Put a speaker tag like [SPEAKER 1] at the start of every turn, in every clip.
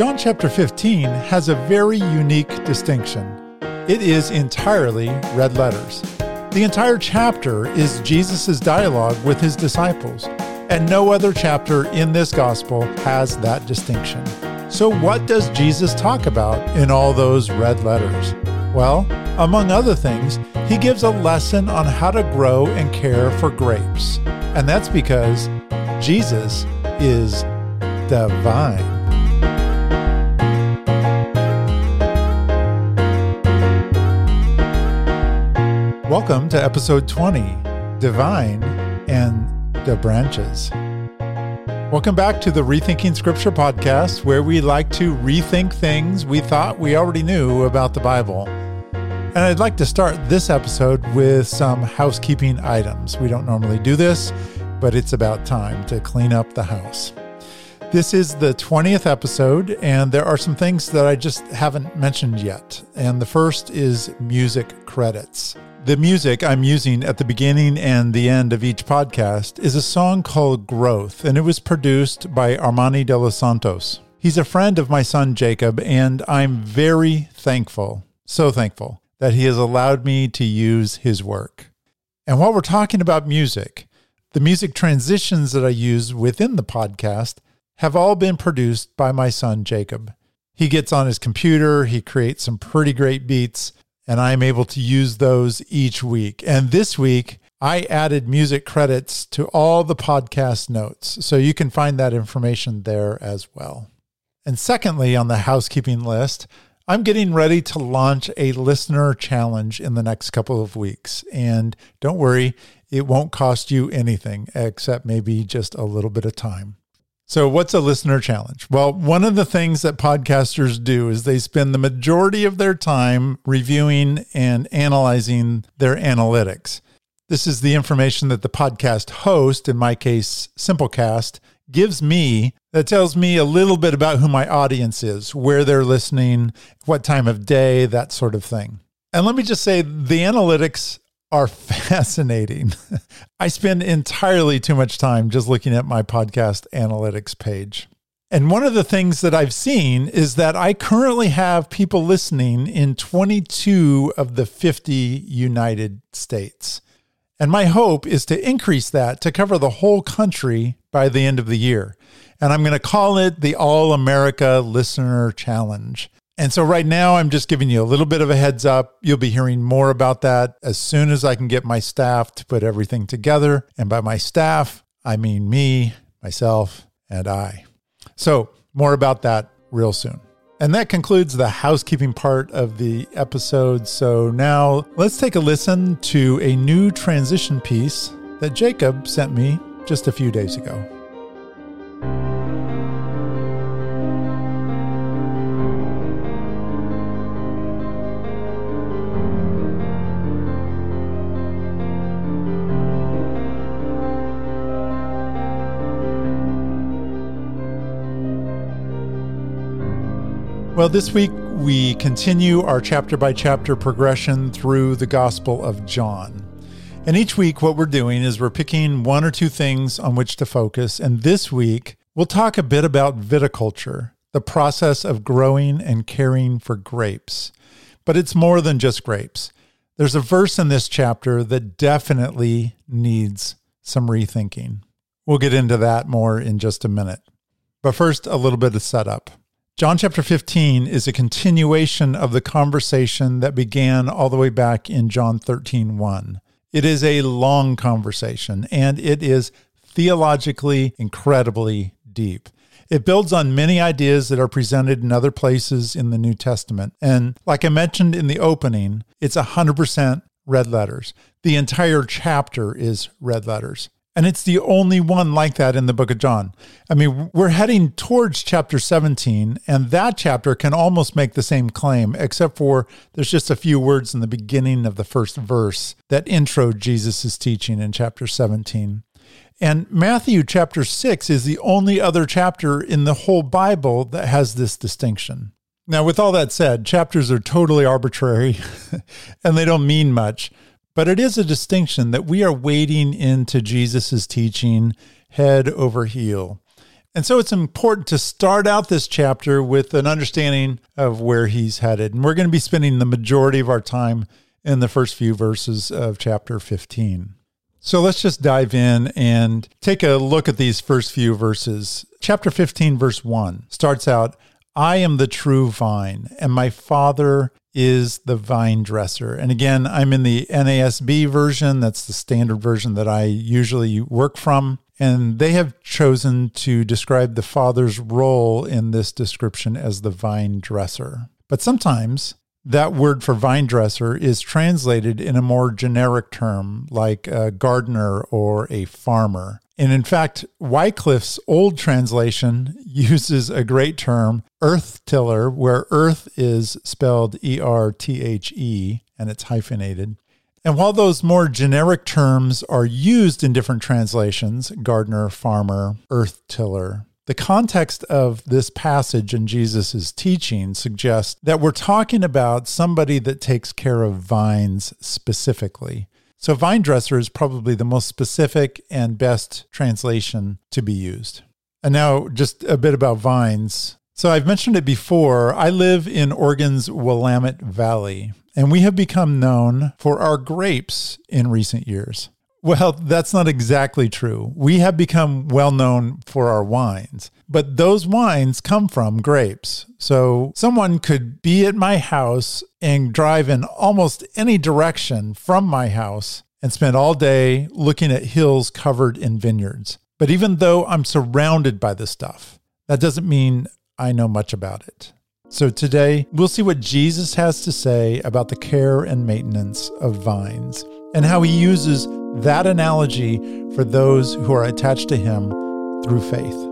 [SPEAKER 1] John chapter 15 has a very unique distinction. It is entirely red letters. The entire chapter is Jesus' dialogue with his disciples, and no other chapter in this gospel has that distinction. So, what does Jesus talk about in all those red letters? Well, among other things, he gives a lesson on how to grow and care for grapes. And that's because Jesus is divine. Welcome to episode 20 Divine and the Branches. Welcome back to the Rethinking Scripture podcast, where we like to rethink things we thought we already knew about the Bible. And I'd like to start this episode with some housekeeping items. We don't normally do this, but it's about time to clean up the house. This is the 20th episode, and there are some things that I just haven't mentioned yet. And the first is music credits. The music I'm using at the beginning and the end of each podcast is a song called Growth, and it was produced by Armani de los Santos. He's a friend of my son Jacob, and I'm very thankful, so thankful, that he has allowed me to use his work. And while we're talking about music, the music transitions that I use within the podcast have all been produced by my son Jacob. He gets on his computer, he creates some pretty great beats and I'm able to use those each week. And this week, I added music credits to all the podcast notes. So you can find that information there as well. And secondly, on the housekeeping list, I'm getting ready to launch a listener challenge in the next couple of weeks. And don't worry, it won't cost you anything except maybe just a little bit of time. So, what's a listener challenge? Well, one of the things that podcasters do is they spend the majority of their time reviewing and analyzing their analytics. This is the information that the podcast host, in my case, Simplecast, gives me that tells me a little bit about who my audience is, where they're listening, what time of day, that sort of thing. And let me just say the analytics are fascinating. I spend entirely too much time just looking at my podcast analytics page. And one of the things that I've seen is that I currently have people listening in 22 of the 50 United States. And my hope is to increase that to cover the whole country by the end of the year. And I'm going to call it the All America Listener Challenge. And so right now, I'm just giving you a little bit of a heads up. You'll be hearing more about that as soon as I can get my staff to put everything together. And by my staff, I mean me, myself, and I. So, more about that real soon. And that concludes the housekeeping part of the episode. So now let's take a listen to a new transition piece that Jacob sent me just a few days ago. Well, this week we continue our chapter by chapter progression through the Gospel of John. And each week, what we're doing is we're picking one or two things on which to focus. And this week, we'll talk a bit about viticulture, the process of growing and caring for grapes. But it's more than just grapes. There's a verse in this chapter that definitely needs some rethinking. We'll get into that more in just a minute. But first, a little bit of setup. John chapter 15 is a continuation of the conversation that began all the way back in John 13 1. It is a long conversation and it is theologically incredibly deep. It builds on many ideas that are presented in other places in the New Testament. And like I mentioned in the opening, it's 100% red letters. The entire chapter is red letters. And it's the only one like that in the book of John. I mean, we're heading towards chapter 17, and that chapter can almost make the same claim, except for there's just a few words in the beginning of the first verse that intro Jesus' teaching in chapter 17. And Matthew chapter 6 is the only other chapter in the whole Bible that has this distinction. Now, with all that said, chapters are totally arbitrary and they don't mean much. But it is a distinction that we are wading into Jesus' teaching head over heel. And so it's important to start out this chapter with an understanding of where he's headed. And we're going to be spending the majority of our time in the first few verses of chapter 15. So let's just dive in and take a look at these first few verses. Chapter 15, verse 1 starts out I am the true vine, and my Father is the vine dresser. And again, I'm in the NASB version. That's the standard version that I usually work from. And they have chosen to describe the Father's role in this description as the vine dresser. But sometimes that word for vine dresser is translated in a more generic term like a gardener or a farmer. And in fact, Wycliffe's old translation uses a great term, earth tiller, where earth is spelled E R T H E and it's hyphenated. And while those more generic terms are used in different translations, gardener, farmer, earth tiller, the context of this passage in Jesus' teaching suggests that we're talking about somebody that takes care of vines specifically. So, vine dresser is probably the most specific and best translation to be used. And now, just a bit about vines. So, I've mentioned it before. I live in Oregon's Willamette Valley, and we have become known for our grapes in recent years. Well, that's not exactly true. We have become well known for our wines, but those wines come from grapes. So someone could be at my house and drive in almost any direction from my house and spend all day looking at hills covered in vineyards. But even though I'm surrounded by this stuff, that doesn't mean I know much about it. So today, we'll see what Jesus has to say about the care and maintenance of vines and how he uses that analogy for those who are attached to him through faith.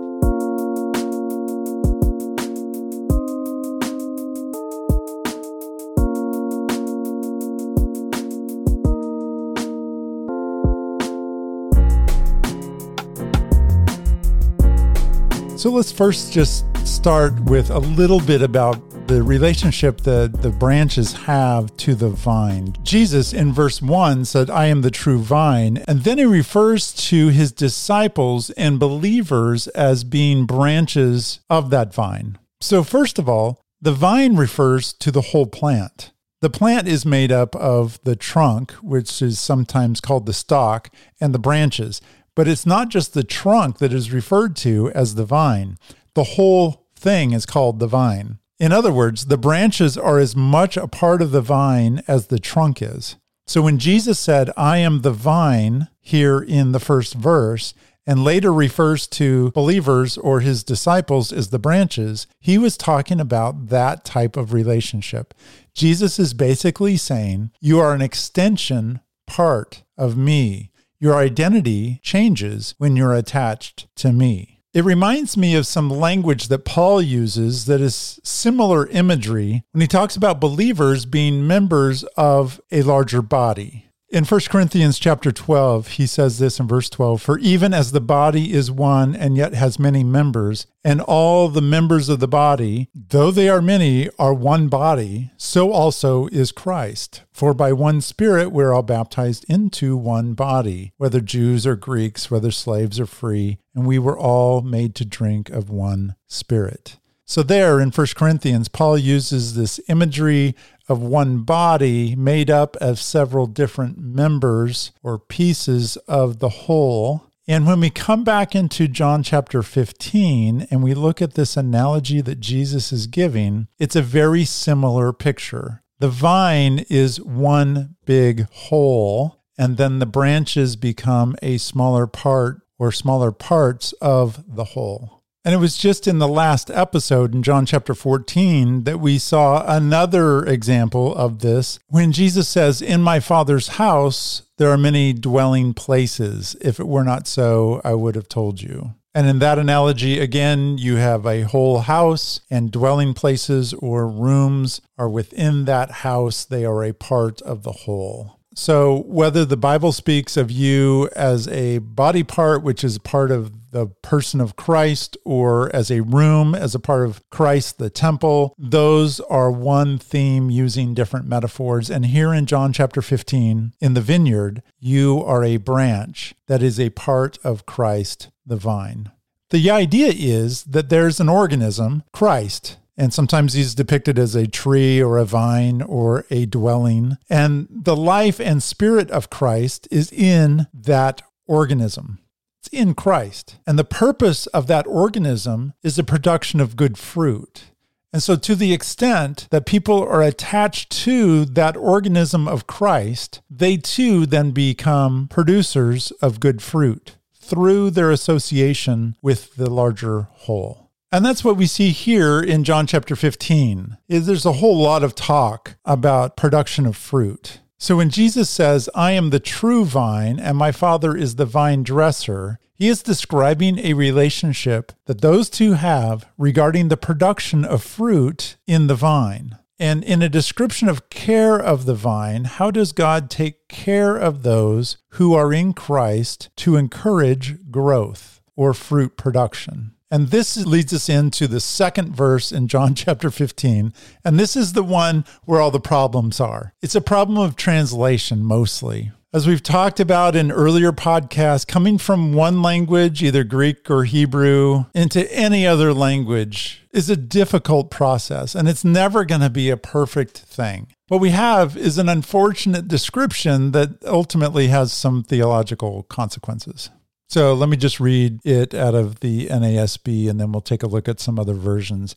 [SPEAKER 1] So let's first just start with a little bit about the relationship that the branches have to the vine. Jesus in verse 1 said, I am the true vine. And then he refers to his disciples and believers as being branches of that vine. So, first of all, the vine refers to the whole plant. The plant is made up of the trunk, which is sometimes called the stalk, and the branches. But it's not just the trunk that is referred to as the vine. The whole thing is called the vine. In other words, the branches are as much a part of the vine as the trunk is. So when Jesus said, I am the vine, here in the first verse, and later refers to believers or his disciples as the branches, he was talking about that type of relationship. Jesus is basically saying, You are an extension part of me. Your identity changes when you're attached to me. It reminds me of some language that Paul uses that is similar imagery when he talks about believers being members of a larger body. In 1 Corinthians chapter 12, he says this in verse 12 For even as the body is one and yet has many members, and all the members of the body, though they are many, are one body, so also is Christ. For by one Spirit we're all baptized into one body, whether Jews or Greeks, whether slaves or free, and we were all made to drink of one Spirit. So, there in 1 Corinthians, Paul uses this imagery of one body made up of several different members or pieces of the whole. And when we come back into John chapter 15 and we look at this analogy that Jesus is giving, it's a very similar picture. The vine is one big whole, and then the branches become a smaller part or smaller parts of the whole. And it was just in the last episode in John chapter 14 that we saw another example of this when Jesus says, In my Father's house, there are many dwelling places. If it were not so, I would have told you. And in that analogy, again, you have a whole house, and dwelling places or rooms are within that house. They are a part of the whole. So, whether the Bible speaks of you as a body part, which is part of the person of Christ, or as a room, as a part of Christ, the temple, those are one theme using different metaphors. And here in John chapter 15, in the vineyard, you are a branch that is a part of Christ, the vine. The idea is that there's an organism, Christ, and sometimes he's depicted as a tree or a vine or a dwelling. And the life and spirit of Christ is in that organism. It's in Christ. And the purpose of that organism is the production of good fruit. And so, to the extent that people are attached to that organism of Christ, they too then become producers of good fruit through their association with the larger whole. And that's what we see here in John chapter 15. Is there's a whole lot of talk about production of fruit. So when Jesus says, "I am the true vine and my Father is the vine dresser," he is describing a relationship that those two have regarding the production of fruit in the vine. And in a description of care of the vine, how does God take care of those who are in Christ to encourage growth or fruit production? And this leads us into the second verse in John chapter 15. And this is the one where all the problems are. It's a problem of translation mostly. As we've talked about in earlier podcasts, coming from one language, either Greek or Hebrew, into any other language is a difficult process, and it's never going to be a perfect thing. What we have is an unfortunate description that ultimately has some theological consequences. So let me just read it out of the NASB, and then we'll take a look at some other versions.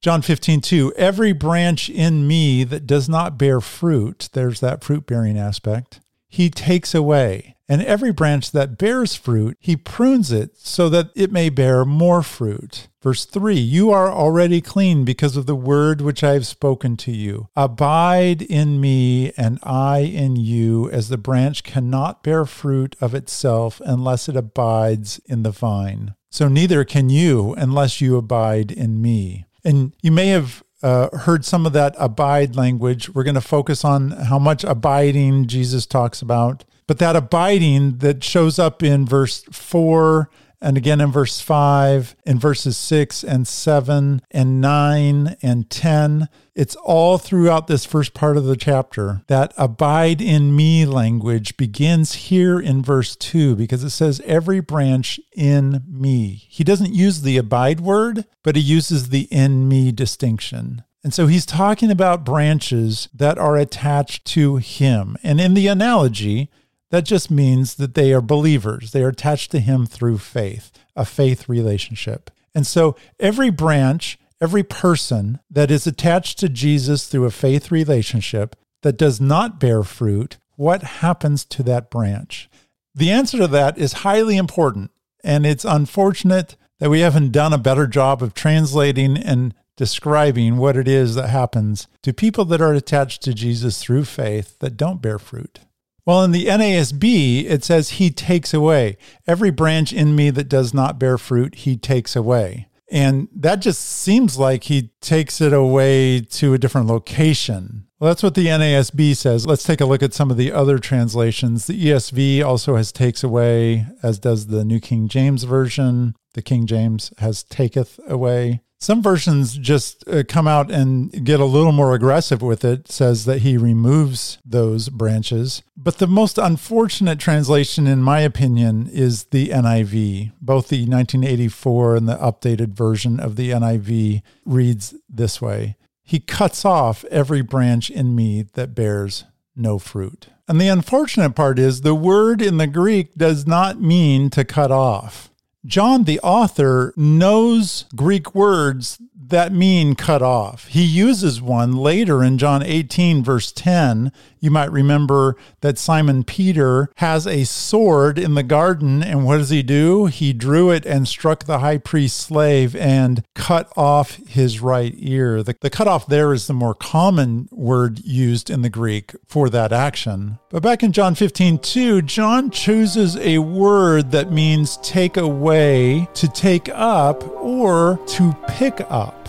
[SPEAKER 1] John 15, 2. Every branch in me that does not bear fruit, there's that fruit bearing aspect he takes away. And every branch that bears fruit, he prunes it so that it may bear more fruit. Verse 3 You are already clean because of the word which I have spoken to you. Abide in me, and I in you, as the branch cannot bear fruit of itself unless it abides in the vine. So neither can you unless you abide in me. And you may have uh, heard some of that abide language. We're going to focus on how much abiding Jesus talks about. But that abiding that shows up in verse 4 and again in verse 5, in verses 6 and 7 and 9 and 10. It's all throughout this first part of the chapter. That abide in me language begins here in verse 2 because it says, every branch in me. He doesn't use the abide word, but he uses the in me distinction. And so he's talking about branches that are attached to him. And in the analogy, that just means that they are believers. They are attached to Him through faith, a faith relationship. And so every branch, every person that is attached to Jesus through a faith relationship that does not bear fruit, what happens to that branch? The answer to that is highly important. And it's unfortunate that we haven't done a better job of translating and describing what it is that happens to people that are attached to Jesus through faith that don't bear fruit. Well, in the NASB, it says, He takes away. Every branch in me that does not bear fruit, He takes away. And that just seems like He takes it away to a different location. Well, that's what the NASB says. Let's take a look at some of the other translations. The ESV also has takes away, as does the New King James Version. The King James has taketh away. Some versions just uh, come out and get a little more aggressive with it, says that he removes those branches. But the most unfortunate translation, in my opinion, is the NIV. Both the 1984 and the updated version of the NIV reads this way He cuts off every branch in me that bears no fruit. And the unfortunate part is the word in the Greek does not mean to cut off. John, the author, knows Greek words that mean cut off. He uses one later in John 18, verse 10. You might remember that Simon Peter has a sword in the garden, and what does he do? He drew it and struck the high priest's slave and cut off his right ear. The, the cut off there is the more common word used in the Greek for that action. But back in John 15, 2, John chooses a word that means take away, to take up, or to pick up.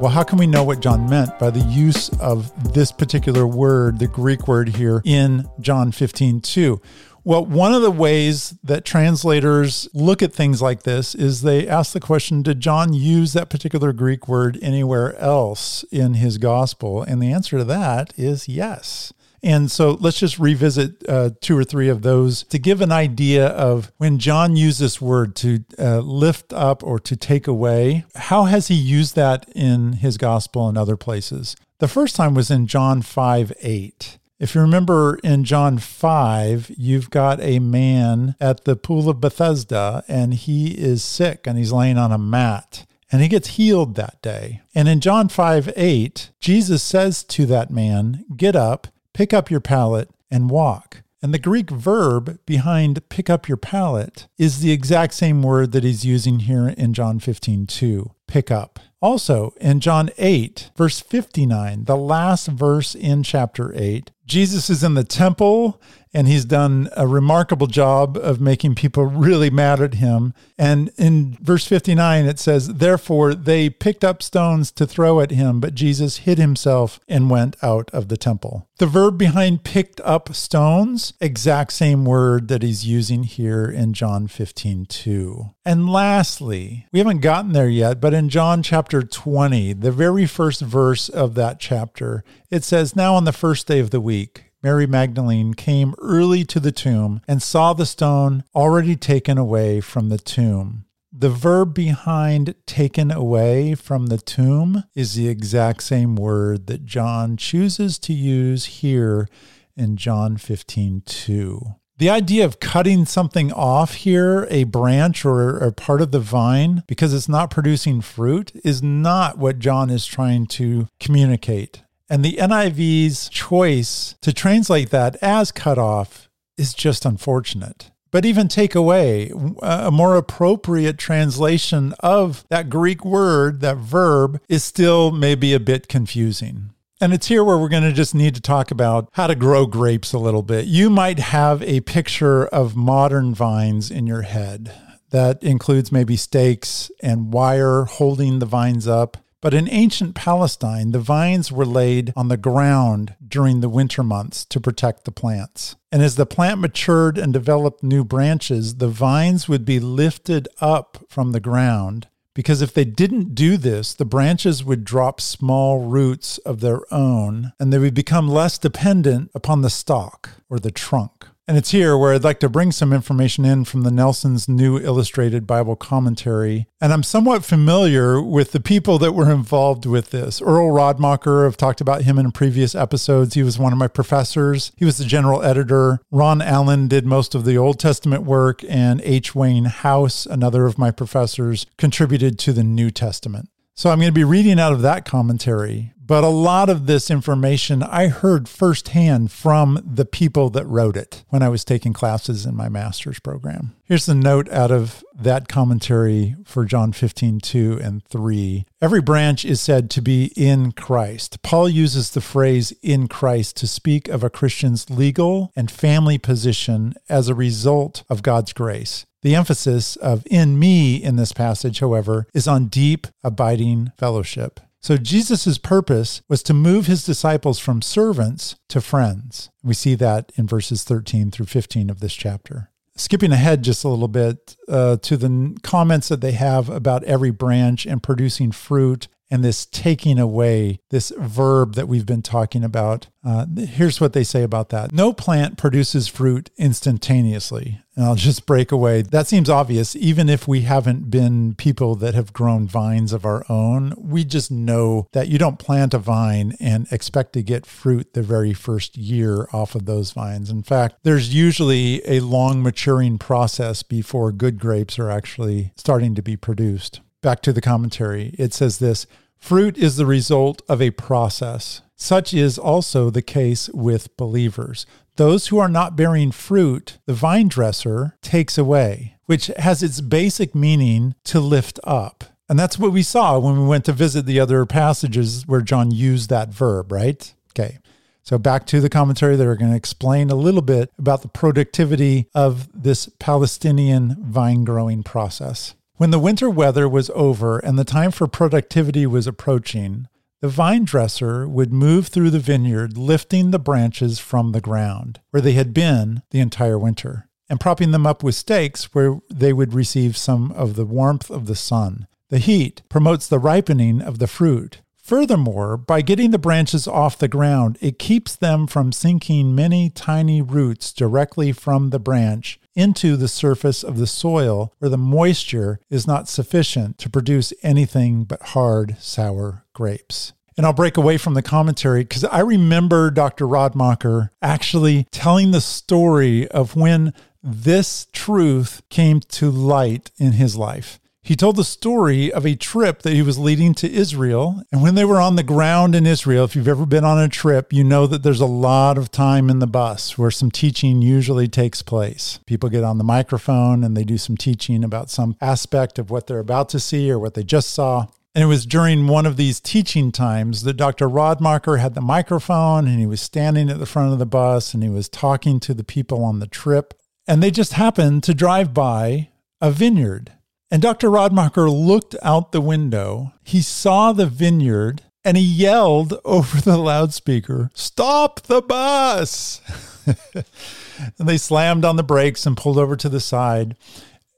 [SPEAKER 1] Well, how can we know what John meant by the use of this particular word, the Greek word here in John 15 2? Well, one of the ways that translators look at things like this is they ask the question Did John use that particular Greek word anywhere else in his gospel? And the answer to that is yes. And so let's just revisit uh, two or three of those to give an idea of when John used this word to uh, lift up or to take away, how has he used that in his gospel and other places? The first time was in John 5 8. If you remember in John 5, you've got a man at the pool of Bethesda and he is sick and he's laying on a mat and he gets healed that day. And in John 5 8, Jesus says to that man, Get up, pick up your pallet, and walk. And the Greek verb behind pick up your pallet is the exact same word that he's using here in John 15 2, pick up. Also, in John 8, verse 59, the last verse in chapter 8, Jesus is in the temple and he's done a remarkable job of making people really mad at him. And in verse 59, it says, Therefore they picked up stones to throw at him, but Jesus hid himself and went out of the temple. The verb behind picked up stones, exact same word that he's using here in John 15, 2. And lastly, we haven't gotten there yet, but in John chapter 20, the very first verse of that chapter, it says, Now on the first day of the week, Mary Magdalene came early to the tomb and saw the stone already taken away from the tomb. The verb behind taken away from the tomb is the exact same word that John chooses to use here in John 15 2. The idea of cutting something off here, a branch or a part of the vine, because it's not producing fruit, is not what John is trying to communicate. And the NIV's choice to translate that as cut off is just unfortunate. But even take away a more appropriate translation of that Greek word, that verb, is still maybe a bit confusing. And it's here where we're going to just need to talk about how to grow grapes a little bit. You might have a picture of modern vines in your head that includes maybe stakes and wire holding the vines up. But in ancient Palestine, the vines were laid on the ground during the winter months to protect the plants. And as the plant matured and developed new branches, the vines would be lifted up from the ground. Because if they didn't do this, the branches would drop small roots of their own and they would become less dependent upon the stalk or the trunk. And it's here where I'd like to bring some information in from the Nelson's New Illustrated Bible Commentary. And I'm somewhat familiar with the people that were involved with this. Earl Radmacher, I've talked about him in previous episodes. He was one of my professors, he was the general editor. Ron Allen did most of the Old Testament work, and H. Wayne House, another of my professors, contributed to the New Testament. So I'm going to be reading out of that commentary. But a lot of this information I heard firsthand from the people that wrote it when I was taking classes in my master's program. Here's the note out of that commentary for John 15, 2 and 3. Every branch is said to be in Christ. Paul uses the phrase in Christ to speak of a Christian's legal and family position as a result of God's grace. The emphasis of in me in this passage, however, is on deep, abiding fellowship. So Jesus' purpose was to move his disciples from servants to friends. We see that in verses 13 through 15 of this chapter. Skipping ahead just a little bit uh, to the comments that they have about every branch and producing fruit and this taking away, this verb that we've been talking about. Uh, here's what they say about that No plant produces fruit instantaneously. And I'll just break away. That seems obvious, even if we haven't been people that have grown vines of our own. We just know that you don't plant a vine and expect to get fruit the very first year off of those vines. In fact, there's usually a long maturing process before good grapes are actually starting to be produced. Back to the commentary, it says this Fruit is the result of a process. Such is also the case with believers. Those who are not bearing fruit, the vine dresser takes away, which has its basic meaning to lift up. And that's what we saw when we went to visit the other passages where John used that verb, right? Okay. So back to the commentary, they're going to explain a little bit about the productivity of this Palestinian vine growing process. When the winter weather was over and the time for productivity was approaching, the vine dresser would move through the vineyard, lifting the branches from the ground where they had been the entire winter and propping them up with stakes where they would receive some of the warmth of the sun. The heat promotes the ripening of the fruit. Furthermore, by getting the branches off the ground, it keeps them from sinking many tiny roots directly from the branch into the surface of the soil where the moisture is not sufficient to produce anything but hard, sour grapes. And I'll break away from the commentary because I remember Dr. Radmacher actually telling the story of when this truth came to light in his life. He told the story of a trip that he was leading to Israel. And when they were on the ground in Israel, if you've ever been on a trip, you know that there's a lot of time in the bus where some teaching usually takes place. People get on the microphone and they do some teaching about some aspect of what they're about to see or what they just saw. And it was during one of these teaching times that Dr. Radmacher had the microphone and he was standing at the front of the bus and he was talking to the people on the trip. And they just happened to drive by a vineyard. And Dr. Radmacher looked out the window. He saw the vineyard and he yelled over the loudspeaker, Stop the bus! and they slammed on the brakes and pulled over to the side.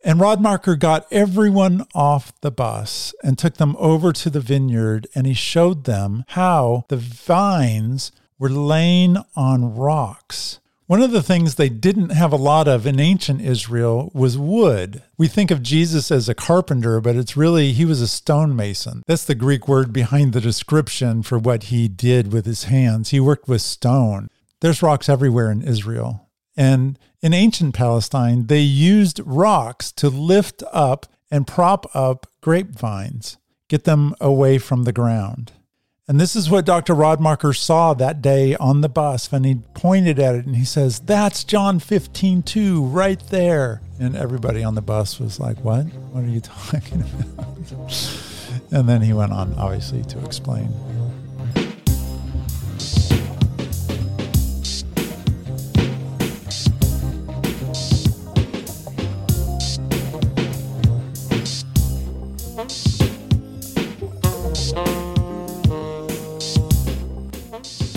[SPEAKER 1] And Radmacher got everyone off the bus and took them over to the vineyard and he showed them how the vines were laying on rocks. One of the things they didn't have a lot of in ancient Israel was wood. We think of Jesus as a carpenter, but it's really, he was a stonemason. That's the Greek word behind the description for what he did with his hands. He worked with stone. There's rocks everywhere in Israel. And in ancient Palestine, they used rocks to lift up and prop up grapevines, get them away from the ground. And this is what Dr. Radmacher saw that day on the bus when he pointed at it and he says, That's John 15, 2, right there. And everybody on the bus was like, What? What are you talking about? and then he went on, obviously, to explain.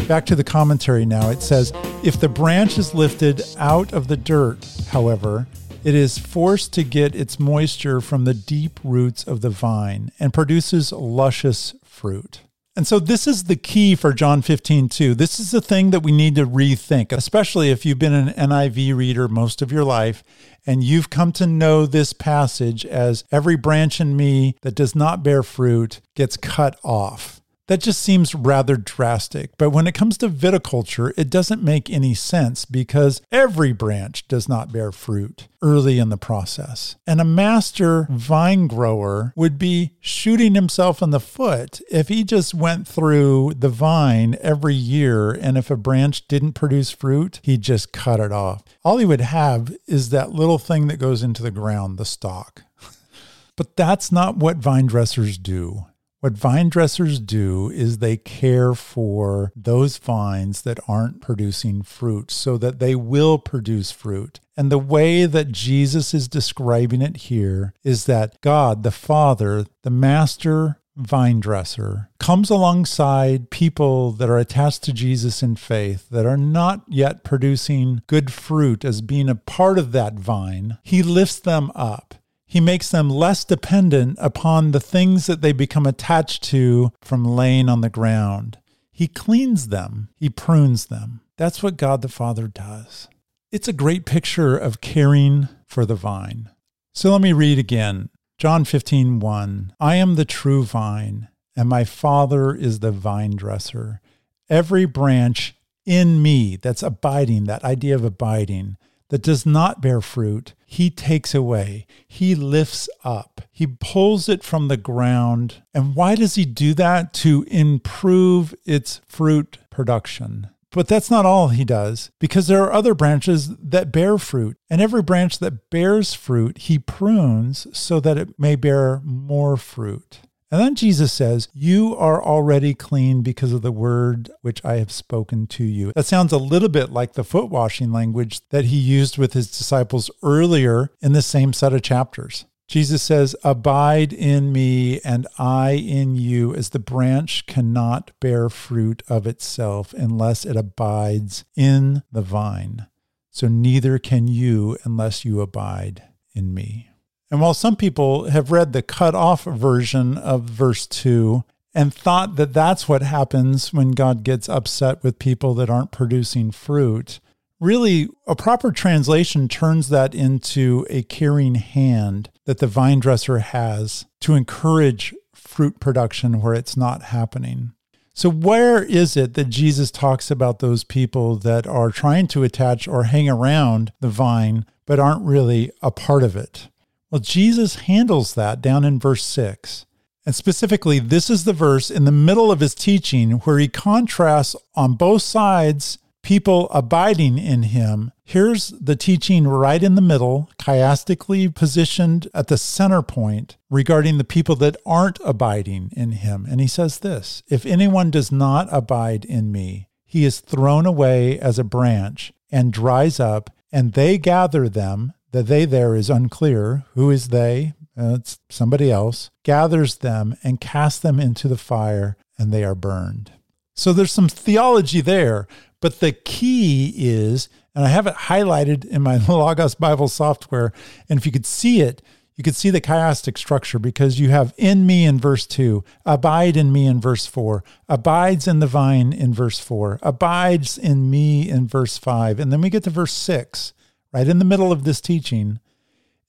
[SPEAKER 1] Back to the commentary now. It says If the branch is lifted out of the dirt, however, it is forced to get its moisture from the deep roots of the vine and produces luscious fruit. And so this is the key for John 15, 2. This is the thing that we need to rethink, especially if you've been an NIV reader most of your life and you've come to know this passage as every branch in me that does not bear fruit gets cut off. That just seems rather drastic. But when it comes to viticulture, it doesn't make any sense because every branch does not bear fruit early in the process. And a master vine grower would be shooting himself in the foot if he just went through the vine every year and if a branch didn't produce fruit, he'd just cut it off. All he would have is that little thing that goes into the ground, the stalk. but that's not what vine dressers do. What vine dressers do is they care for those vines that aren't producing fruit so that they will produce fruit. And the way that Jesus is describing it here is that God, the Father, the master vine dresser, comes alongside people that are attached to Jesus in faith that are not yet producing good fruit as being a part of that vine. He lifts them up he makes them less dependent upon the things that they become attached to from laying on the ground. He cleans them, he prunes them. That's what God the Father does. It's a great picture of caring for the vine. So let me read again. John 15, 1. I am the true vine, and my Father is the vine dresser. Every branch in me that's abiding, that idea of abiding, that does not bear fruit, he takes away. He lifts up. He pulls it from the ground. And why does he do that? To improve its fruit production. But that's not all he does, because there are other branches that bear fruit. And every branch that bears fruit, he prunes so that it may bear more fruit. And then Jesus says, You are already clean because of the word which I have spoken to you. That sounds a little bit like the foot washing language that he used with his disciples earlier in the same set of chapters. Jesus says, Abide in me and I in you, as the branch cannot bear fruit of itself unless it abides in the vine. So neither can you unless you abide in me. And while some people have read the cut off version of verse 2 and thought that that's what happens when God gets upset with people that aren't producing fruit, really a proper translation turns that into a caring hand that the vine dresser has to encourage fruit production where it's not happening. So, where is it that Jesus talks about those people that are trying to attach or hang around the vine but aren't really a part of it? Well, Jesus handles that down in verse 6. And specifically, this is the verse in the middle of his teaching where he contrasts on both sides people abiding in him. Here's the teaching right in the middle, chiastically positioned at the center point regarding the people that aren't abiding in him. And he says this If anyone does not abide in me, he is thrown away as a branch and dries up, and they gather them. The they there is unclear. Who is they? Uh, it's somebody else. Gathers them and casts them into the fire, and they are burned. So there's some theology there, but the key is, and I have it highlighted in my Logos Bible software, and if you could see it, you could see the chiastic structure because you have in me in verse 2, abide in me in verse 4, abides in the vine in verse 4, abides in me in verse 5. And then we get to verse 6, right in the middle of this teaching.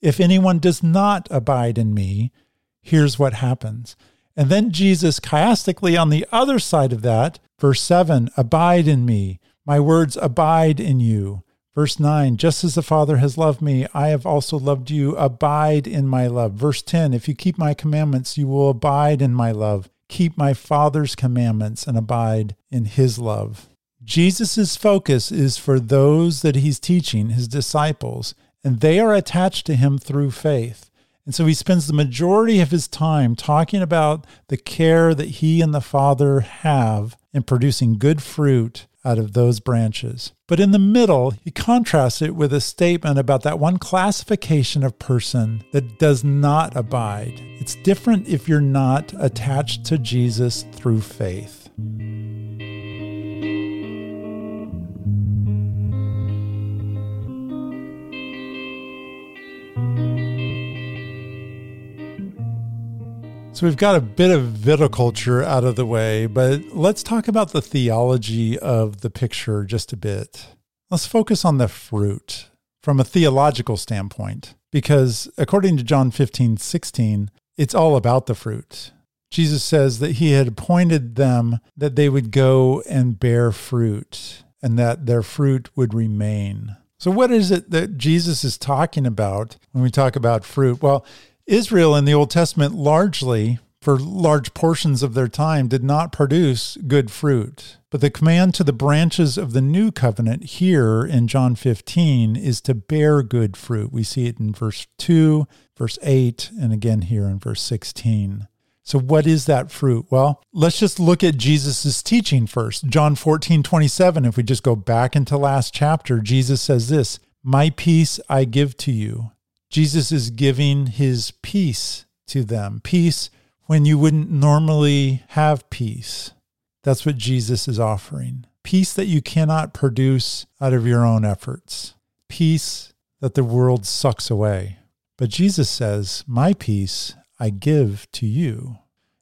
[SPEAKER 1] If anyone does not abide in me, here's what happens. And then Jesus chiastically on the other side of that Verse 7 Abide in me, my words abide in you. Verse 9, just as the Father has loved me, I have also loved you. Abide in my love. Verse 10, if you keep my commandments, you will abide in my love. Keep my Father's commandments and abide in his love. Jesus' focus is for those that he's teaching, his disciples, and they are attached to him through faith. And so he spends the majority of his time talking about the care that he and the Father have in producing good fruit out of those branches. But in the middle, he contrasts it with a statement about that one classification of person that does not abide. It's different if you're not attached to Jesus through faith. So we've got a bit of viticulture out of the way, but let's talk about the theology of the picture just a bit. Let's focus on the fruit from a theological standpoint, because according to John 15, 16, it's all about the fruit. Jesus says that he had appointed them that they would go and bear fruit and that their fruit would remain. So, what is it that Jesus is talking about when we talk about fruit? Well, Israel in the Old Testament largely, for large portions of their time, did not produce good fruit. But the command to the branches of the new covenant here in John 15 is to bear good fruit. We see it in verse 2, verse 8, and again here in verse 16. So, what is that fruit? Well, let's just look at Jesus' teaching first. John 14, 27. If we just go back into last chapter, Jesus says this My peace I give to you. Jesus is giving his peace to them. Peace when you wouldn't normally have peace. That's what Jesus is offering. Peace that you cannot produce out of your own efforts. Peace that the world sucks away. But Jesus says, My peace I give to you.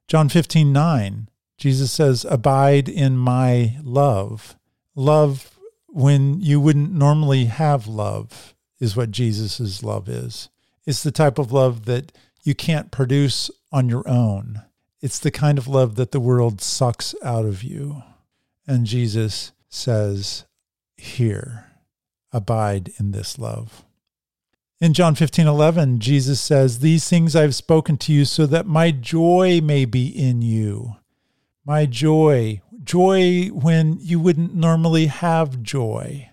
[SPEAKER 1] John 15, 9, Jesus says, Abide in my love. Love when you wouldn't normally have love is what Jesus' love is. It's the type of love that you can't produce on your own. It's the kind of love that the world sucks out of you. And Jesus says, Here, abide in this love. In John 15, 11, Jesus says, These things I've spoken to you so that my joy may be in you. My joy, joy when you wouldn't normally have joy.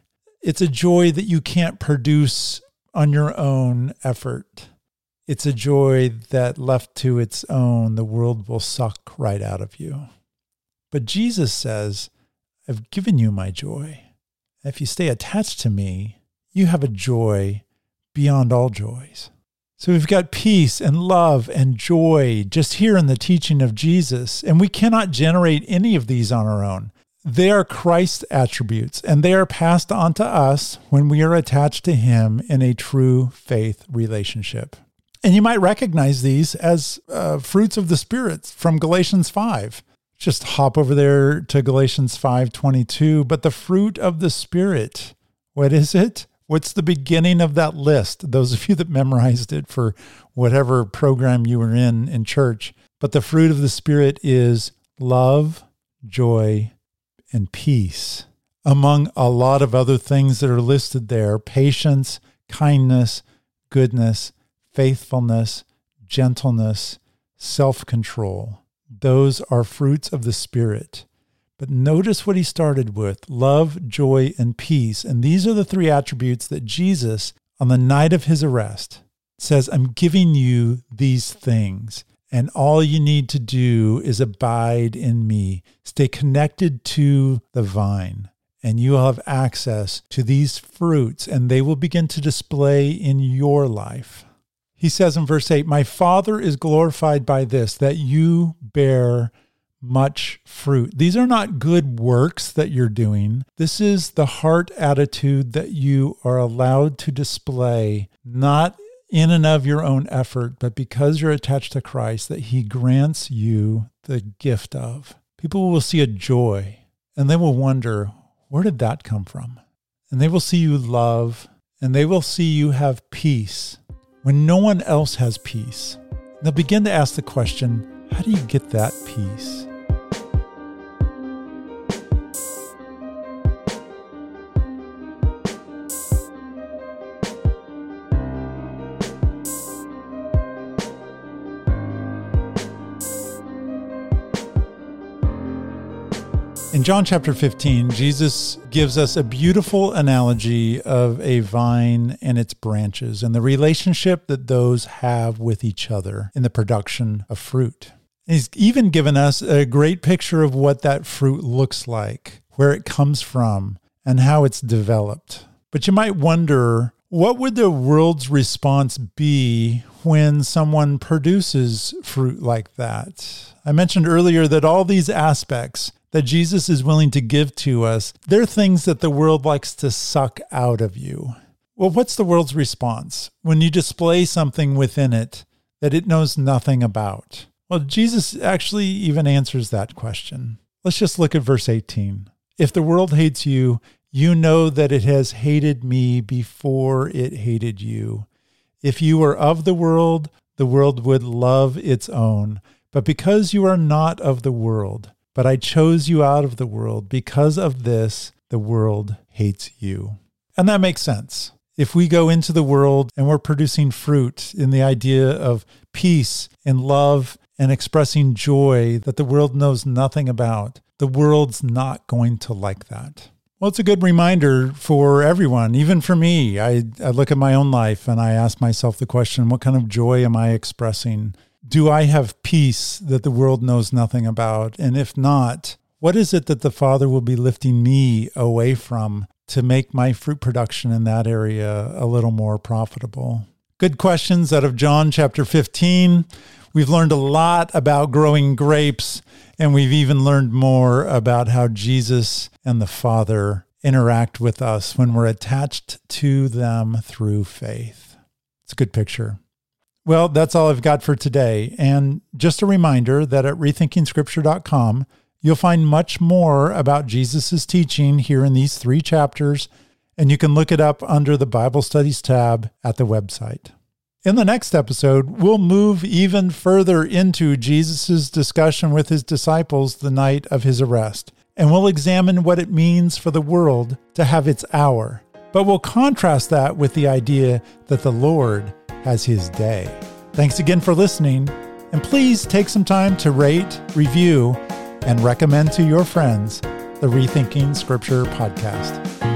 [SPEAKER 1] It's a joy that you can't produce on your own effort. It's a joy that, left to its own, the world will suck right out of you. But Jesus says, I've given you my joy. If you stay attached to me, you have a joy beyond all joys. So we've got peace and love and joy just here in the teaching of Jesus. And we cannot generate any of these on our own. They are Christ's attributes, and they are passed on to us when we are attached to Him in a true faith relationship. And you might recognize these as uh, fruits of the Spirit from Galatians 5. Just hop over there to Galatians 5:22, but the fruit of the Spirit, what is it? What's the beginning of that list? Those of you that memorized it for whatever program you were in in church. But the fruit of the Spirit is love, joy, and peace, among a lot of other things that are listed there patience, kindness, goodness, faithfulness, gentleness, self control. Those are fruits of the Spirit. But notice what he started with love, joy, and peace. And these are the three attributes that Jesus, on the night of his arrest, says, I'm giving you these things. And all you need to do is abide in me, stay connected to the vine, and you will have access to these fruits, and they will begin to display in your life. He says in verse 8, My Father is glorified by this, that you bear much fruit. These are not good works that you're doing. This is the heart attitude that you are allowed to display, not in and of your own effort, but because you're attached to Christ, that He grants you the gift of. People will see a joy and they will wonder, where did that come from? And they will see you love and they will see you have peace when no one else has peace. They'll begin to ask the question, how do you get that peace? John chapter 15, Jesus gives us a beautiful analogy of a vine and its branches and the relationship that those have with each other in the production of fruit. He's even given us a great picture of what that fruit looks like, where it comes from, and how it's developed. But you might wonder what would the world's response be when someone produces fruit like that? I mentioned earlier that all these aspects that Jesus is willing to give to us, they're things that the world likes to suck out of you. Well, what's the world's response when you display something within it that it knows nothing about? Well, Jesus actually even answers that question. Let's just look at verse 18. If the world hates you, you know that it has hated me before it hated you. If you were of the world, the world would love its own. But because you are not of the world, but I chose you out of the world. Because of this, the world hates you. And that makes sense. If we go into the world and we're producing fruit in the idea of peace and love and expressing joy that the world knows nothing about, the world's not going to like that. Well, it's a good reminder for everyone, even for me. I, I look at my own life and I ask myself the question what kind of joy am I expressing do I have peace that the world knows nothing about? And if not, what is it that the Father will be lifting me away from to make my fruit production in that area a little more profitable? Good questions out of John chapter 15. We've learned a lot about growing grapes, and we've even learned more about how Jesus and the Father interact with us when we're attached to them through faith. It's a good picture. Well, that's all I've got for today. And just a reminder that at rethinkingscripture.com, you'll find much more about Jesus' teaching here in these three chapters, and you can look it up under the Bible Studies tab at the website. In the next episode, we'll move even further into Jesus' discussion with his disciples the night of his arrest, and we'll examine what it means for the world to have its hour. But we'll contrast that with the idea that the Lord has his day. Thanks again for listening, and please take some time to rate, review, and recommend to your friends the Rethinking Scripture podcast.